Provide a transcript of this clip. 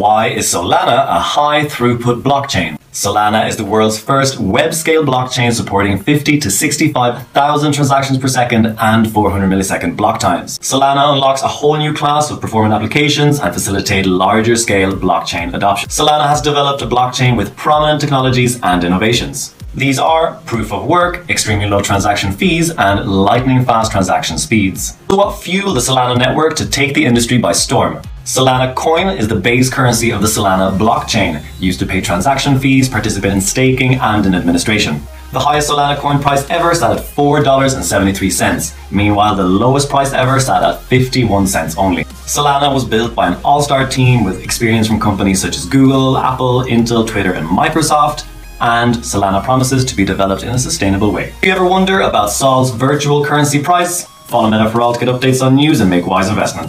Why is Solana a high throughput blockchain? Solana is the world's first web scale blockchain supporting 50 to 65,000 transactions per second and 400 millisecond block times. Solana unlocks a whole new class of performing applications and facilitate larger scale blockchain adoption. Solana has developed a blockchain with prominent technologies and innovations. These are proof of work, extremely low transaction fees, and lightning fast transaction speeds. So what fueled the Solana network to take the industry by storm? Solana Coin is the base currency of the Solana blockchain, used to pay transaction fees, participate in staking, and in administration. The highest Solana coin price ever sat at $4.73. Meanwhile, the lowest price ever sat at 51 cents only. Solana was built by an all-star team with experience from companies such as Google, Apple, Intel, Twitter, and Microsoft, and Solana promises to be developed in a sustainable way. If you ever wonder about Sol's virtual currency price? Follow Meta all to get updates on news and make wise investments.